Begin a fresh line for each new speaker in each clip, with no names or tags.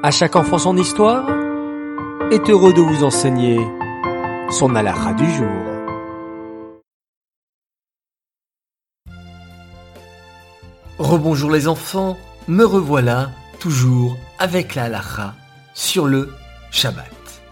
À chaque enfant son histoire est heureux de vous enseigner son alara du jour.
Rebonjour les enfants, me revoilà toujours avec la halakha sur le Shabbat.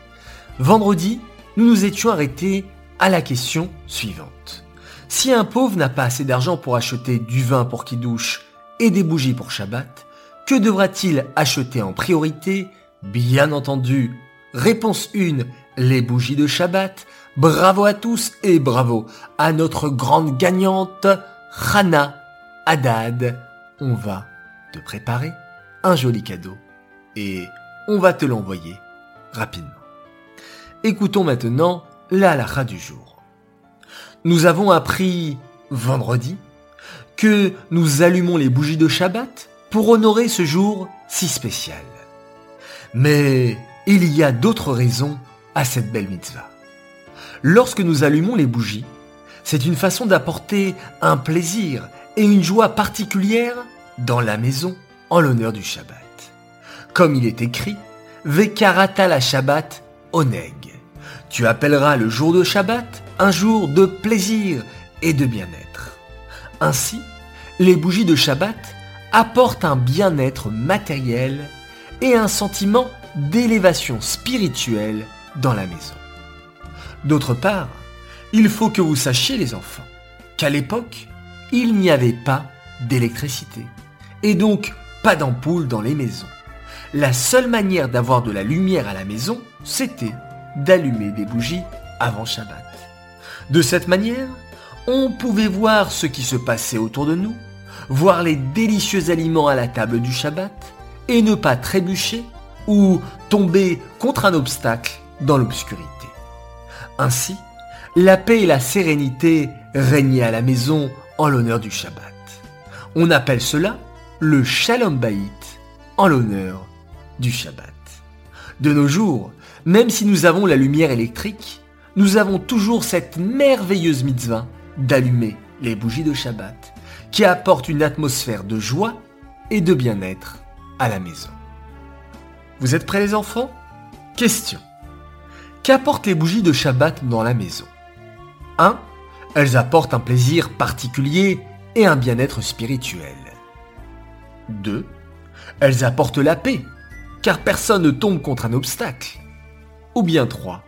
Vendredi, nous nous étions arrêtés à la question suivante. Si un pauvre n'a pas assez d'argent pour acheter du vin pour qui douche et des bougies pour Shabbat, que devra-t-il acheter en priorité? Bien entendu, réponse 1, les bougies de Shabbat. Bravo à tous et bravo à notre grande gagnante, Hana Haddad. On va te préparer un joli cadeau et on va te l'envoyer rapidement. Écoutons maintenant la du jour. Nous avons appris vendredi que nous allumons les bougies de Shabbat honorer ce jour si spécial. Mais il y a d'autres raisons à cette belle mitzvah. Lorsque nous allumons les bougies, c'est une façon d'apporter un plaisir et une joie particulière dans la maison en l'honneur du Shabbat. Comme il est écrit, Vekarata la Shabbat oneg. Tu appelleras le jour de Shabbat un jour de plaisir et de bien-être. Ainsi, les bougies de Shabbat apporte un bien-être matériel et un sentiment d'élévation spirituelle dans la maison. D'autre part, il faut que vous sachiez les enfants qu'à l'époque, il n'y avait pas d'électricité et donc pas d'ampoule dans les maisons. La seule manière d'avoir de la lumière à la maison, c'était d'allumer des bougies avant Shabbat. De cette manière, on pouvait voir ce qui se passait autour de nous voir les délicieux aliments à la table du Shabbat et ne pas trébucher ou tomber contre un obstacle dans l'obscurité. Ainsi, la paix et la sérénité régnaient à la maison en l'honneur du Shabbat. On appelle cela le Shalom Bayit en l'honneur du Shabbat. De nos jours, même si nous avons la lumière électrique, nous avons toujours cette merveilleuse mitzvah d'allumer les bougies de Shabbat qui apporte une atmosphère de joie et de bien-être à la maison. Vous êtes prêts les enfants? Question. Qu'apportent les bougies de Shabbat dans la maison? 1. Elles apportent un plaisir particulier et un bien-être spirituel. 2. Elles apportent la paix, car personne ne tombe contre un obstacle. Ou bien 3.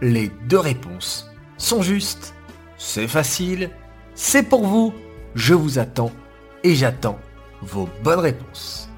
Les deux réponses sont justes. C'est facile, c'est pour vous je vous attends et j'attends vos bonnes réponses.